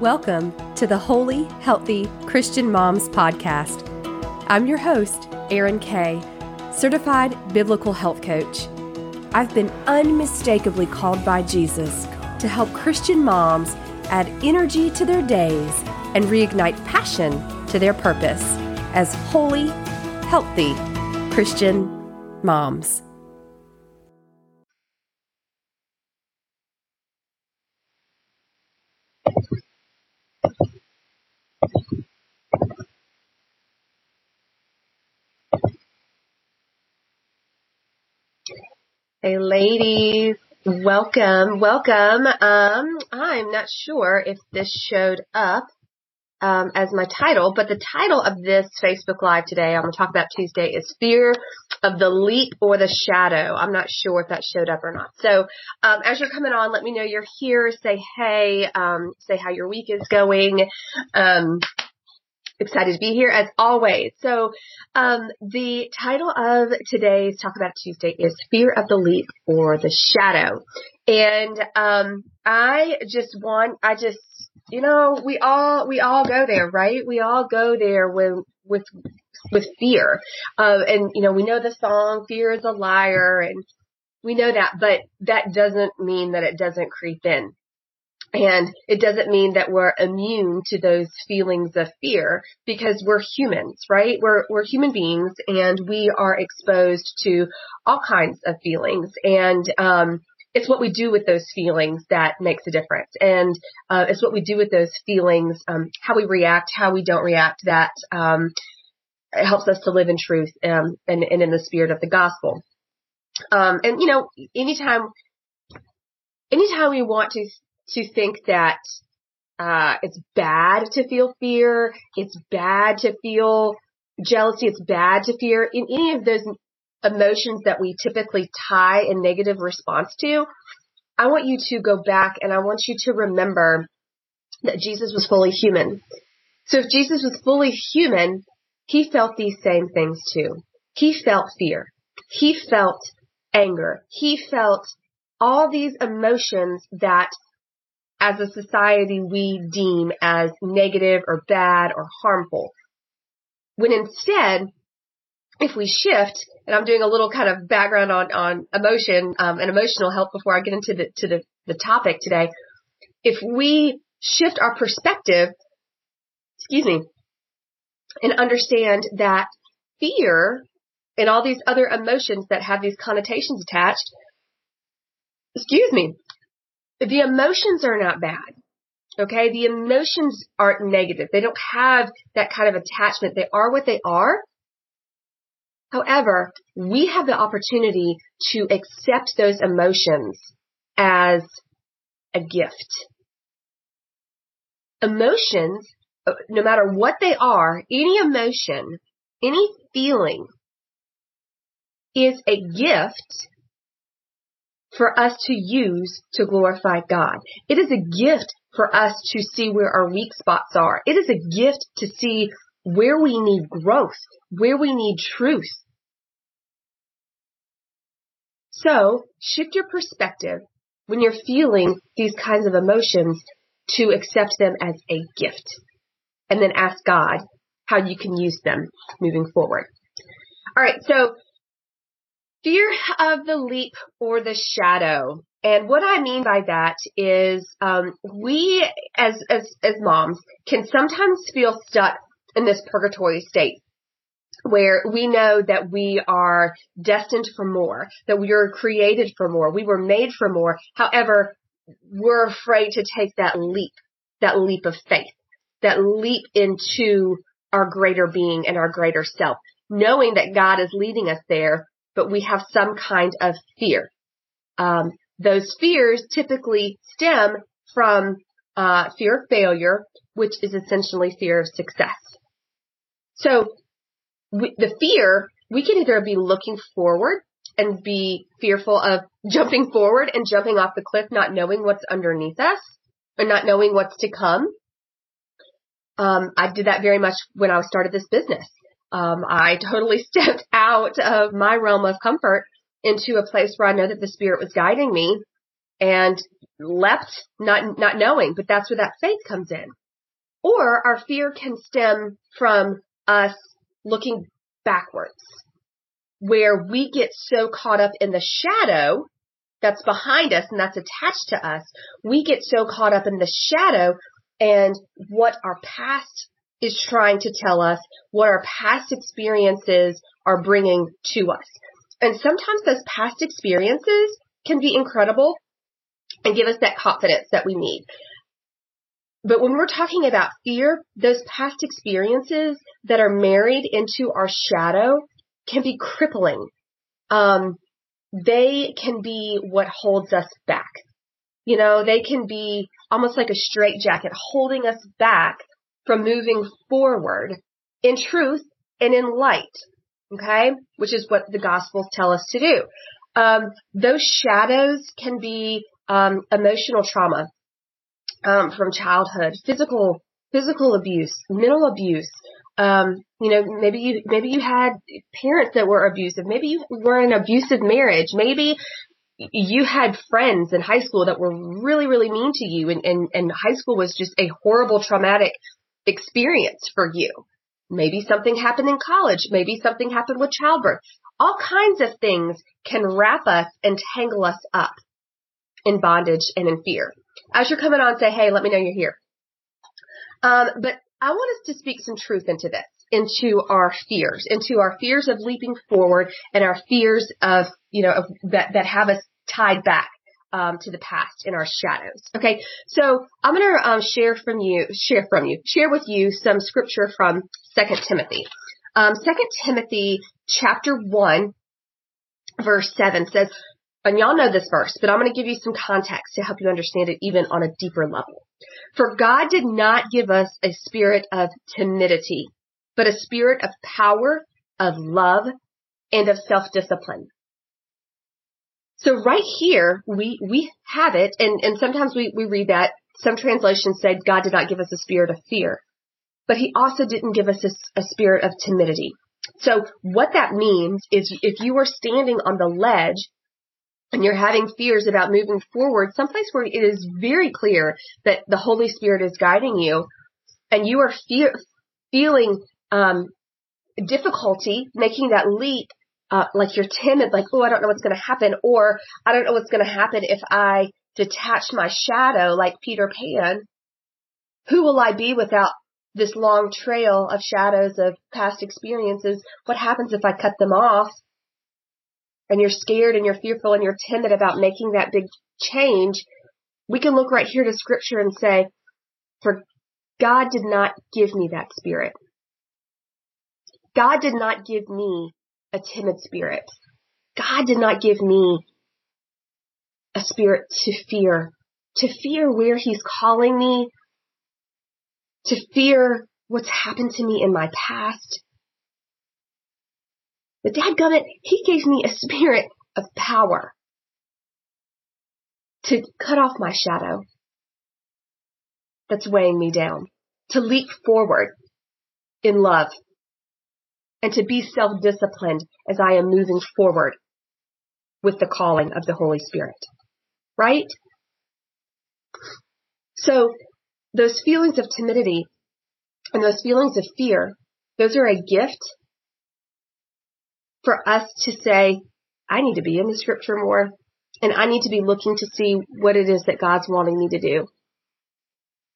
Welcome to the Holy, Healthy Christian Moms Podcast. I'm your host, Erin Kay, certified biblical health coach. I've been unmistakably called by Jesus to help Christian moms add energy to their days and reignite passion to their purpose as holy, healthy Christian moms. Hey, ladies, welcome, welcome. Um, I'm not sure if this showed up um, as my title, but the title of this Facebook Live today, I'm going to talk about Tuesday, is Fear of the Leap or the Shadow. I'm not sure if that showed up or not. So um, as you're coming on, let me know you're here. Say hey, um, say how your week is going. Um, excited to be here as always. So, um, the title of today's Talk About Tuesday is Fear of the Leap or the Shadow. And, um, I just want, I just, you know, we all, we all go there, right? We all go there with, with, with fear. Uh, and, you know, we know the song, fear is a liar and we know that, but that doesn't mean that it doesn't creep in. And it doesn't mean that we're immune to those feelings of fear because we're humans, right? We're, we're human beings and we are exposed to all kinds of feelings. And, um, it's what we do with those feelings that makes a difference. And, uh, it's what we do with those feelings, um, how we react, how we don't react that, um, helps us to live in truth, um, and, and in the spirit of the gospel. Um, and you know, anytime, anytime we want to to think that uh, it's bad to feel fear, it's bad to feel jealousy, it's bad to fear in any of those emotions that we typically tie a negative response to. I want you to go back and I want you to remember that Jesus was fully human. So if Jesus was fully human, he felt these same things too. He felt fear. He felt anger. He felt all these emotions that as a society we deem as negative or bad or harmful. When instead, if we shift, and I'm doing a little kind of background on, on emotion um, and emotional health before I get into the to the, the topic today, if we shift our perspective, excuse me, and understand that fear and all these other emotions that have these connotations attached, excuse me, the emotions are not bad. Okay. The emotions aren't negative. They don't have that kind of attachment. They are what they are. However, we have the opportunity to accept those emotions as a gift. Emotions, no matter what they are, any emotion, any feeling is a gift for us to use to glorify God. It is a gift for us to see where our weak spots are. It is a gift to see where we need growth, where we need truth. So shift your perspective when you're feeling these kinds of emotions to accept them as a gift and then ask God how you can use them moving forward. All right. So fear of the leap or the shadow. And what I mean by that is um, we, as, as as moms, can sometimes feel stuck in this purgatory state where we know that we are destined for more, that we are created for more, we were made for more. However, we're afraid to take that leap, that leap of faith, that leap into our greater being and our greater self, knowing that God is leading us there, but we have some kind of fear. Um, those fears typically stem from uh, fear of failure, which is essentially fear of success. So we, the fear, we can either be looking forward and be fearful of jumping forward and jumping off the cliff, not knowing what's underneath us or not knowing what's to come. Um, I did that very much when I started this business um, I totally stepped out of my realm of comfort into a place where I know that the spirit was guiding me and leapt, not, not knowing, but that's where that faith comes in. Or our fear can stem from us looking backwards, where we get so caught up in the shadow that's behind us and that's attached to us. We get so caught up in the shadow and what our past is trying to tell us, what our past experiences are bringing to us. And sometimes those past experiences can be incredible and give us that confidence that we need. But when we're talking about fear, those past experiences that are married into our shadow can be crippling. Um, they can be what holds us back. You know, they can be almost like a straitjacket holding us back from moving forward in truth and in light. Okay? Which is what the gospels tell us to do. Um, those shadows can be, um, emotional trauma, um, from childhood, physical, physical abuse, mental abuse, um, you know, maybe you, maybe you had parents that were abusive. Maybe you were in an abusive marriage. Maybe you had friends in high school that were really, really mean to you and, and, and high school was just a horrible traumatic experience for you. Maybe something happened in college. Maybe something happened with childbirth. All kinds of things can wrap us and tangle us up in bondage and in fear. As you're coming on, say, hey, let me know you're here. Um, but I want us to speak some truth into this, into our fears, into our fears of leaping forward and our fears of, you know, of, that, that have us tied back. Um, to the past in our shadows. Okay, so I'm going to um, share from you, share from you, share with you some scripture from Second Timothy. Um, Second Timothy chapter one, verse seven says, and y'all know this verse, but I'm going to give you some context to help you understand it even on a deeper level. For God did not give us a spirit of timidity, but a spirit of power, of love, and of self-discipline. So right here, we, we have it, and, and sometimes we, we read that. Some translations say God did not give us a spirit of fear, but he also didn't give us a, a spirit of timidity. So what that means is if you are standing on the ledge and you're having fears about moving forward, someplace where it is very clear that the Holy Spirit is guiding you, and you are fear, feeling um, difficulty making that leap, uh, like you're timid, like oh I don't know what's going to happen, or I don't know what's going to happen if I detach my shadow like Peter Pan. Who will I be without this long trail of shadows of past experiences? What happens if I cut them off? and you're scared and you're fearful and you're timid about making that big change, we can look right here to scripture and say, for God did not give me that spirit. God did not give me a timid spirit. God did not give me a spirit to fear, to fear where he's calling me, to fear what's happened to me in my past, but dadgummit, he gave me a spirit of power to cut off my shadow that's weighing me down, to leap forward in love, and to be self-disciplined as I am moving forward with the calling of the Holy Spirit. Right? So those feelings of timidity and those feelings of fear, those are a gift for us to say, I need to be in the scripture more and I need to be looking to see what it is that God's wanting me to do.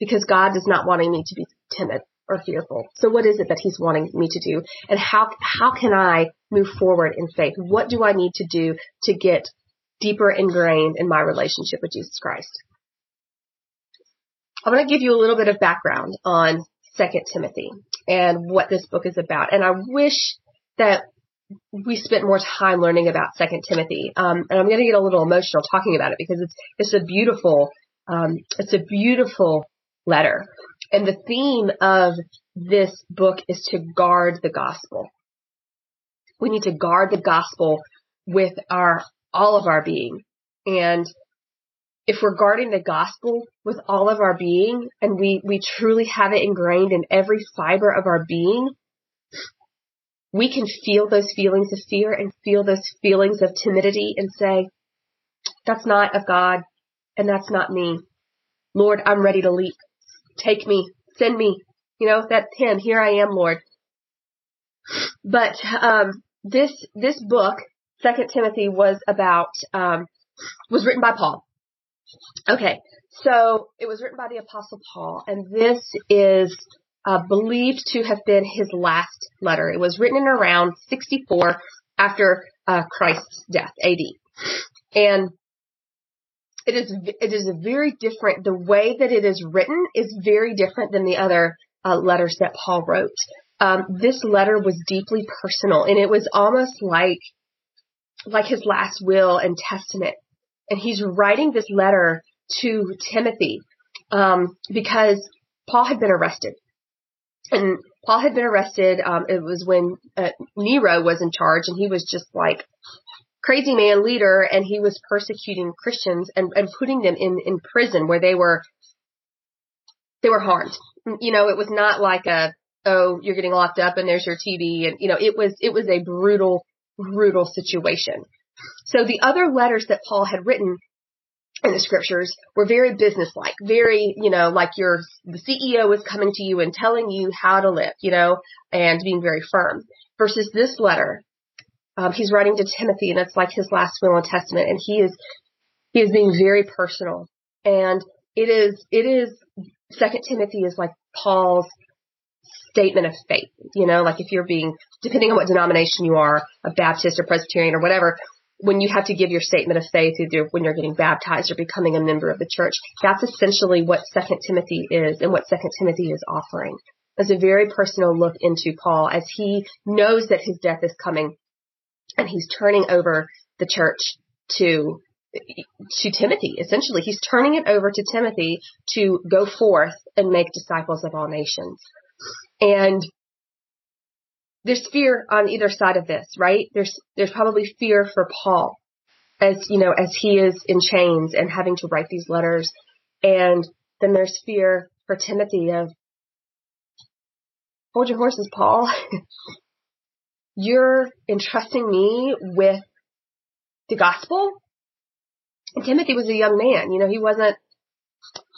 Because God is not wanting me to be timid or fearful. So what is it that he's wanting me to do? And how, how can I move forward in faith? What do I need to do to get deeper ingrained in my relationship with Jesus Christ? I'm going to give you a little bit of background on Second Timothy and what this book is about. And I wish that we spent more time learning about Second Timothy, um, and I'm going to get a little emotional talking about it because it's it's a beautiful um, it's a beautiful letter, and the theme of this book is to guard the gospel. We need to guard the gospel with our all of our being, and if we're guarding the gospel with all of our being, and we we truly have it ingrained in every fiber of our being, we can feel those feelings of fear and feel those feelings of timidity and say, that's not of God. And that's not me. Lord, I'm ready to leap. Take me, send me. You know, that's him. Here I am, Lord. But um, this this book, Second Timothy, was about um, was written by Paul. Okay, so it was written by the Apostle Paul, and this is uh, believed to have been his last letter. It was written in around 64 after uh, Christ's death, AD, and it is it is a very different. The way that it is written is very different than the other uh, letters that Paul wrote. Um, this letter was deeply personal, and it was almost like like his last will and testament. And he's writing this letter to Timothy um, because Paul had been arrested, and Paul had been arrested. Um, it was when uh, Nero was in charge, and he was just like crazy man leader, and he was persecuting Christians and, and putting them in in prison where they were they were harmed. You know, it was not like a oh you're getting locked up and there's your TV, and you know it was it was a brutal brutal situation. So the other letters that Paul had written in the scriptures were very businesslike, very, you know, like your, the CEO is coming to you and telling you how to live, you know, and being very firm. Versus this letter, um, he's writing to Timothy and it's like his last will and testament and he is, he is being very personal. And it is, it is, second Timothy is like Paul's statement of faith, you know, like if you're being, depending on what denomination you are, a Baptist or Presbyterian or whatever, when you have to give your statement of faith either when you're getting baptized or becoming a member of the church. That's essentially what Second Timothy is and what Second Timothy is offering. It's a very personal look into Paul as he knows that his death is coming and he's turning over the church to to Timothy. Essentially, he's turning it over to Timothy to go forth and make disciples of all nations. And there's fear on either side of this, right? There's there's probably fear for Paul as you know as he is in chains and having to write these letters, and then there's fear for Timothy of hold your horses, Paul. You're entrusting me with the gospel. And Timothy was a young man, you know, he wasn't,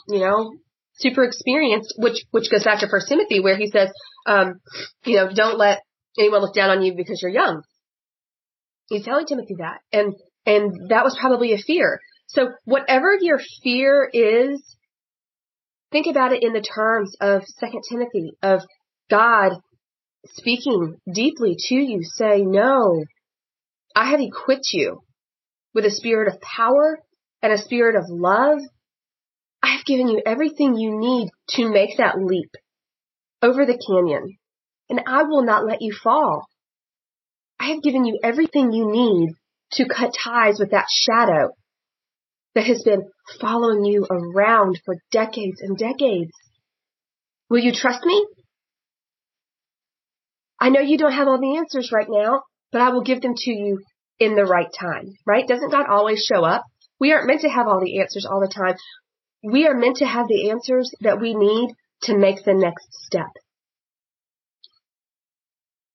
you know, super experienced, which which goes back to First Timothy, where he says, um, you know, don't let anyone look down on you because you're young. He's telling Timothy that. And, and that was probably a fear. So whatever your fear is, think about it in the terms of Second Timothy, of God speaking deeply to you, say, no, I have equipped you with a spirit of power and a spirit of love. I have given you everything you need to make that leap over the canyon and I will not let you fall. I have given you everything you need to cut ties with that shadow that has been following you around for decades and decades. Will you trust me? I know you don't have all the answers right now, but I will give them to you in the right time, right? Doesn't God always show up? We aren't meant to have all the answers all the time. We are meant to have the answers that we need to make the next step.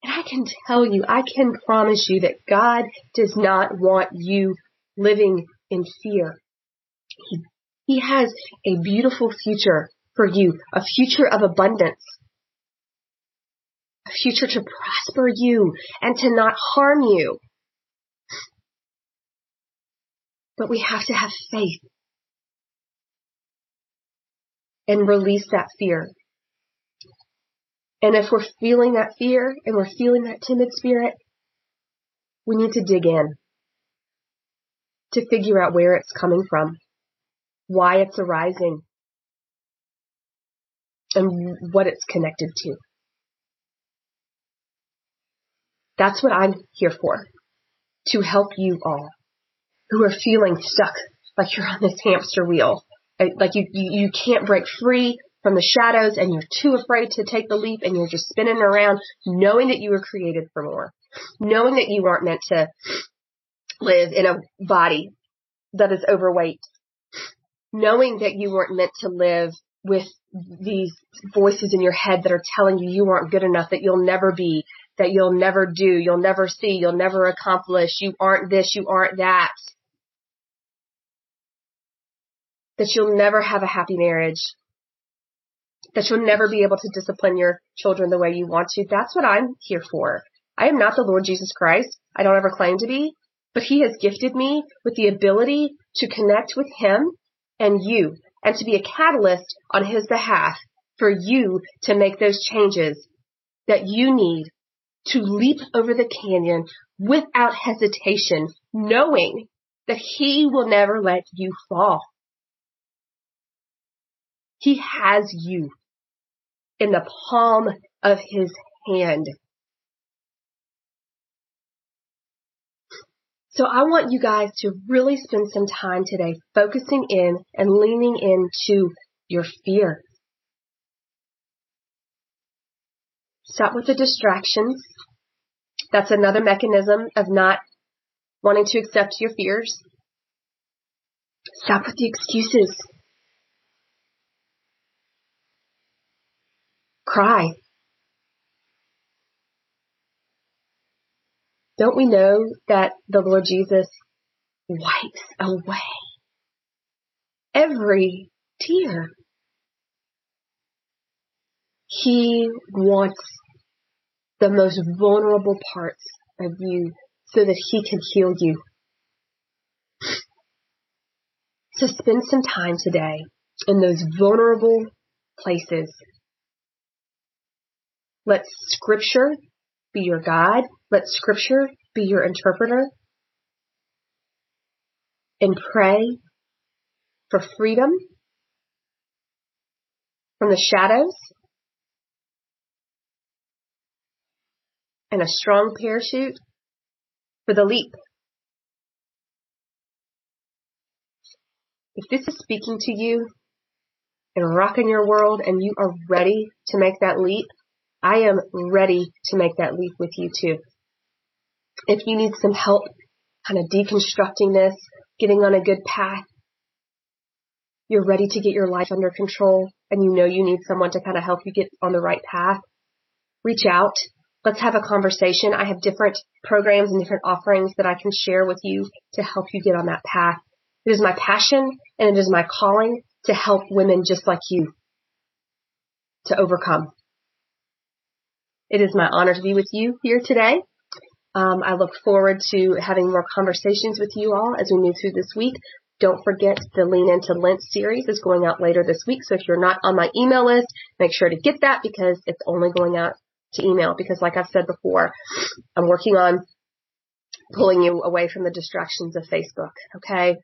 And I can tell you, I can promise you that God does not want you living in fear. He, he has a beautiful future for you, a future of abundance, a future to prosper you and to not harm you. But we have to have faith and release that fear and if we're feeling that fear and we're feeling that timid spirit, we need to dig in to figure out where it's coming from, why it's arising, and what it's connected to. That's what I'm here for, to help you all who are feeling stuck like you're on this hamster wheel, uh, like you, you, you can't break free, from the shadows and you're too afraid to take the leap and you're just spinning around knowing that you were created for more. Knowing that you aren't meant to live in a body that is overweight. Knowing that you weren't meant to live with these voices in your head that are telling you you aren't good enough, that you'll never be, that you'll never do, you'll never see, you'll never accomplish, you aren't this, you aren't that. that you'll never have a happy marriage, that you'll never be able to discipline your children the way you want to. That's what I'm here for. I am not the Lord Jesus Christ. I don't ever claim to be, but he has gifted me with the ability to connect with him and you and to be a catalyst on his behalf for you to make those changes that you need to leap over the canyon without hesitation, knowing that he will never let you fall. He has you in the palm of his hand. So I want you guys to really spend some time today focusing in and leaning into your fear. Stop with the distractions. That's another mechanism of not wanting to accept your fears. Stop with the excuses. Cry. Don't we know that the Lord Jesus wipes away every tear? He wants the most vulnerable parts of you so that he can heal you. So spend some time today in those vulnerable places. Let scripture be your guide. Let scripture be your interpreter. And pray for freedom from the shadows and a strong parachute for the leap. If this is speaking to you and rocking your world and you are ready to make that leap, I am ready to make that leap with you too. If you need some help kind of deconstructing this, getting on a good path, you're ready to get your life under control and you know you need someone to kind of help you get on the right path, reach out. Let's have a conversation. I have different programs and different offerings that I can share with you to help you get on that path. It is my passion and it is my calling to help women just like you to overcome. It is my honor to be with you here today. Um, I look forward to having more conversations with you all as we move through this week. Don't forget the Lean Into Lent series is going out later this week. So if you're not on my email list, make sure to get that because it's only going out to email because like I've said before, I'm working on pulling you away from the distractions of Facebook. Okay.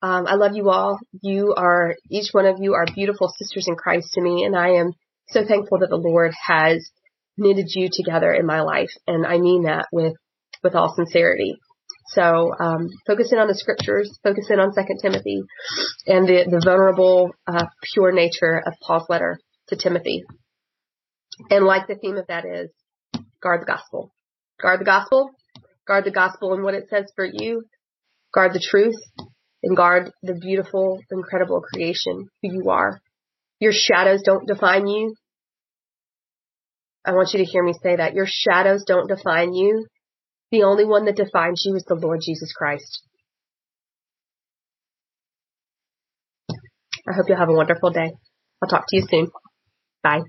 Um, I love you all. You are, each one of you are beautiful sisters in Christ to me. And I am so thankful that the Lord has knitted you together in my life. And I mean that with, with all sincerity. So, um, focusing on the scriptures, focus in on Second Timothy and the, the vulnerable, uh, pure nature of Paul's letter to Timothy. And like the theme of that is guard the gospel. Guard the gospel, guard the gospel and what it says for you, guard the truth, and guard the beautiful, incredible creation who you are. Your shadows don't define you. I want you to hear me say that. Your shadows don't define you. The only one that defines you is the Lord Jesus Christ. I hope you'll have a wonderful day. I'll talk to you soon. Bye.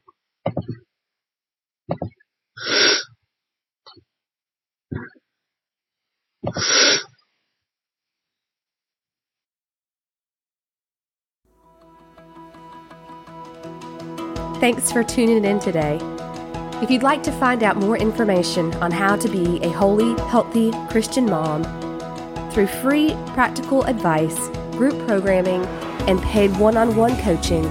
Thanks for tuning in today. If you'd like to find out more information on how to be a holy, healthy Christian mom through free practical advice, group programming, and paid one on one coaching,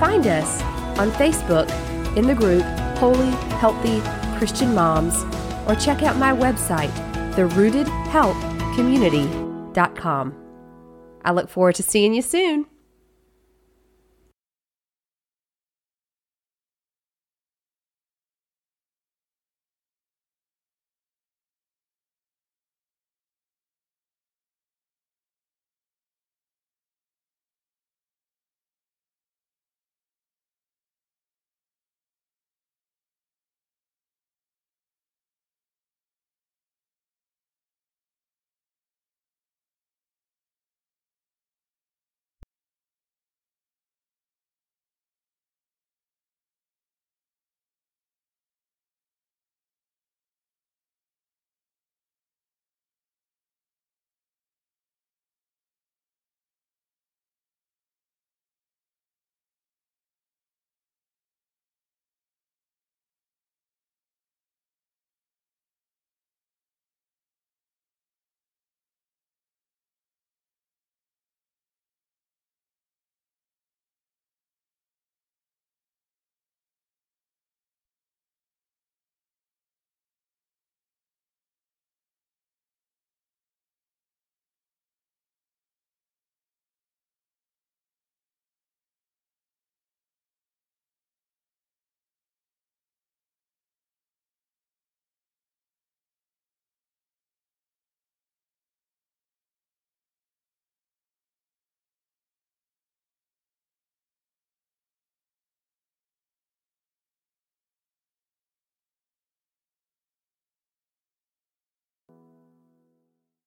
find us on Facebook in the group Holy, Healthy Christian Moms or check out my website, therootedhealthcommunity.com. I look forward to seeing you soon.